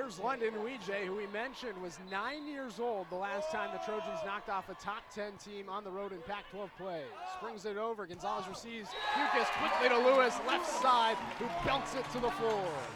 Here's London Wijay, who we mentioned was nine years old the last time the Trojans knocked off a top 10 team on the road in Pac-12 play. Springs it over. Gonzalez receives. Pukis quickly to Lewis, left side, who belts it to the floor.